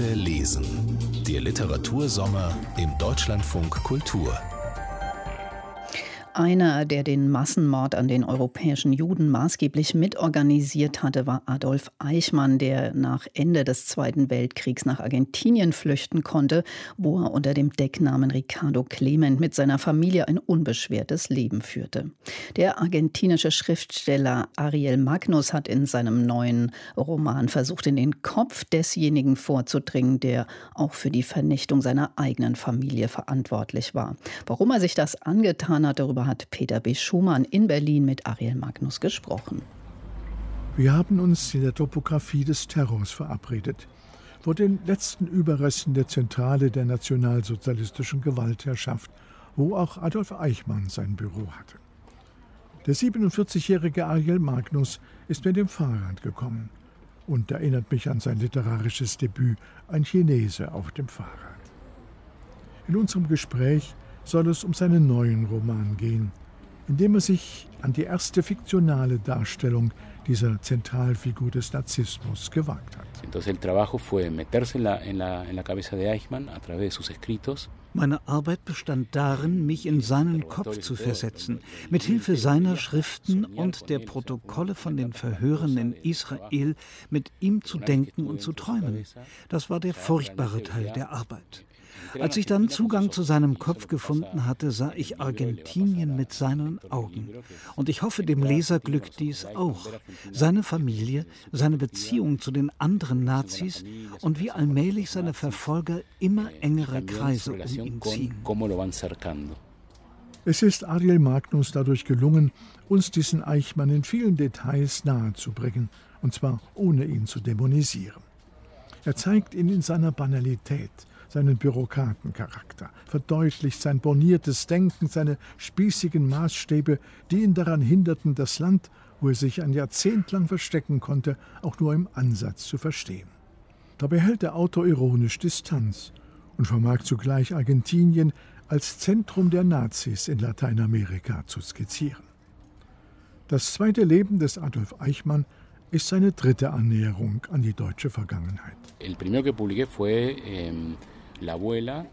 Alle lesen. Der Literatursommer im Deutschlandfunk Kultur. Einer, der den Massenmord an den europäischen Juden maßgeblich mitorganisiert hatte, war Adolf Eichmann, der nach Ende des Zweiten Weltkriegs nach Argentinien flüchten konnte, wo er unter dem Decknamen Ricardo Clement mit seiner Familie ein unbeschwertes Leben führte. Der argentinische Schriftsteller Ariel Magnus hat in seinem neuen Roman versucht, in den Kopf desjenigen vorzudringen, der auch für die Vernichtung seiner eigenen Familie verantwortlich war. Warum er sich das angetan hat, darüber hat Peter B. Schumann in Berlin mit Ariel Magnus gesprochen. Wir haben uns in der Topographie des Terrors verabredet, vor den letzten Überresten der Zentrale der nationalsozialistischen Gewaltherrschaft, wo auch Adolf Eichmann sein Büro hatte. Der 47-jährige Ariel Magnus ist mit dem Fahrrad gekommen und erinnert mich an sein literarisches Debüt Ein Chinese auf dem Fahrrad. In unserem Gespräch soll es um seinen neuen Roman gehen, in dem er sich an die erste fiktionale Darstellung dieser Zentralfigur des Narzissmus gewagt hat. Meine Arbeit bestand darin, mich in seinen Kopf zu versetzen, mit Hilfe seiner Schriften und der Protokolle von den Verhören in Israel mit ihm zu denken und zu träumen. Das war der furchtbare Teil der Arbeit. Als ich dann Zugang zu seinem Kopf gefunden hatte, sah ich Argentinien mit seinen Augen. Und ich hoffe, dem Leser glückt dies auch. Seine Familie, seine Beziehung zu den anderen Nazis und wie allmählich seine Verfolger immer engere Kreise um ihn ziehen. Es ist Ariel Magnus dadurch gelungen, uns diesen Eichmann in vielen Details nahezubringen, und zwar ohne ihn zu dämonisieren. Er zeigt ihn in seiner Banalität, seinen Bürokratencharakter, verdeutlicht sein borniertes Denken, seine spießigen Maßstäbe, die ihn daran hinderten, das Land, wo er sich ein Jahrzehnt lang verstecken konnte, auch nur im Ansatz zu verstehen. Dabei hält der Autor ironisch Distanz und vermag zugleich Argentinien als Zentrum der Nazis in Lateinamerika zu skizzieren. Das zweite Leben des Adolf Eichmann ist seine dritte Annäherung an die deutsche Vergangenheit. El primero que publiqué fue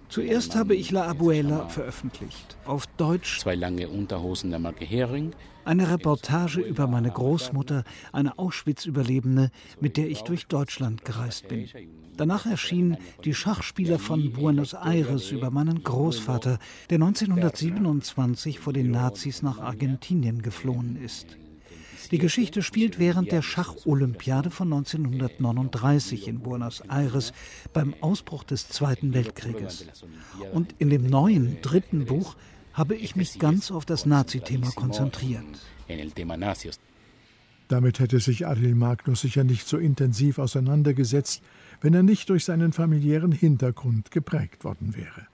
Zuerst habe ich La Abuela veröffentlicht, auf Deutsch. Zwei lange Unterhosen der Marke Hering. Eine Reportage über meine Großmutter, eine Auschwitz-Überlebende, mit der ich durch Deutschland gereist bin. Danach erschien Die Schachspieler von Buenos Aires über meinen Großvater, der 1927 vor den Nazis nach Argentinien geflohen ist. Die Geschichte spielt während der Schacholympiade von 1939 in Buenos Aires beim Ausbruch des Zweiten Weltkrieges. Und in dem neuen dritten Buch habe ich mich ganz auf das Nazi-Thema konzentriert. Damit hätte sich Adil Magnus sicher nicht so intensiv auseinandergesetzt, wenn er nicht durch seinen familiären Hintergrund geprägt worden wäre.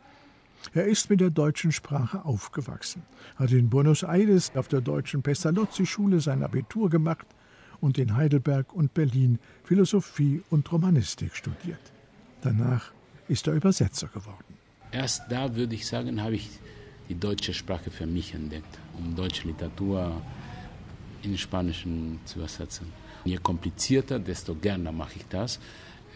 Er ist mit der deutschen Sprache aufgewachsen, hat in Buenos Aires auf der deutschen Pestalozzi-Schule sein Abitur gemacht und in Heidelberg und Berlin Philosophie und Romanistik studiert. Danach ist er Übersetzer geworden. Erst da würde ich sagen, habe ich die deutsche Sprache für mich entdeckt, um deutsche Literatur in Spanischen zu übersetzen. Je komplizierter, desto gerne mache ich das.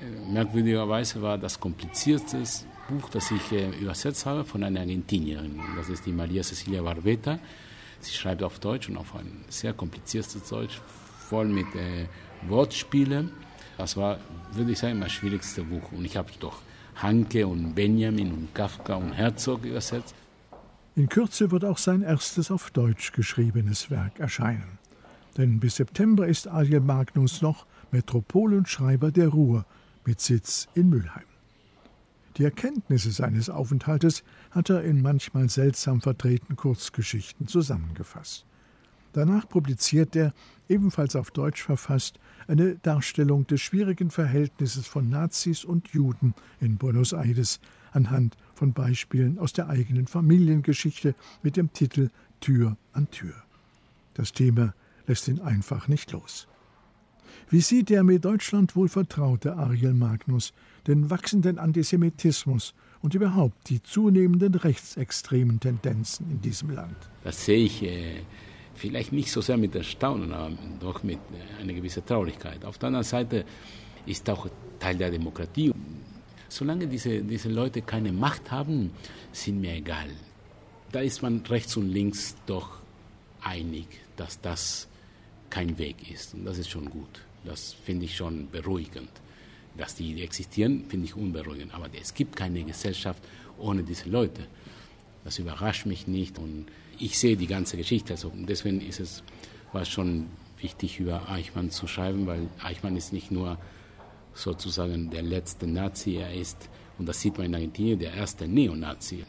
Äh, merkwürdigerweise war das komplizierteste Buch, das ich äh, übersetzt habe, von einer Argentinierin. Das ist die Maria Cecilia Barbeta. Sie schreibt auf Deutsch und auf ein sehr kompliziertes Deutsch, voll mit äh, Wortspielen. Das war, würde ich sagen, mein schwierigste Buch. Und ich habe doch Hanke und Benjamin und Kafka und Herzog übersetzt. In Kürze wird auch sein erstes auf Deutsch geschriebenes Werk erscheinen. Denn bis September ist Ariel Magnus noch Metropolenschreiber der Ruhr mit Sitz in Mülheim. Die Erkenntnisse seines Aufenthaltes hat er in manchmal seltsam verdrehten Kurzgeschichten zusammengefasst. Danach publiziert er, ebenfalls auf Deutsch verfasst, eine Darstellung des schwierigen Verhältnisses von Nazis und Juden in Buenos Aires anhand von Beispielen aus der eigenen Familiengeschichte mit dem Titel Tür an Tür. Das Thema lässt ihn einfach nicht los. Wie sieht der mit Deutschland wohl vertraute Ariel Magnus den wachsenden Antisemitismus und überhaupt die zunehmenden rechtsextremen Tendenzen in diesem Land? Das sehe ich äh, vielleicht nicht so sehr mit Erstaunen, aber doch mit äh, einer gewissen Traurigkeit. Auf der anderen Seite ist auch Teil der Demokratie. Solange diese, diese Leute keine Macht haben, sind mir egal. Da ist man rechts und links doch einig, dass das kein Weg ist. Und das ist schon gut. Das finde ich schon beruhigend. Dass die existieren, finde ich unberuhigend. Aber es gibt keine Gesellschaft ohne diese Leute. Das überrascht mich nicht. Und ich sehe die ganze Geschichte. Also deswegen ist es war schon wichtig, über Eichmann zu schreiben, weil Eichmann ist nicht nur sozusagen der letzte Nazi, er ist, und das sieht man in Argentinien, der erste Neonazi.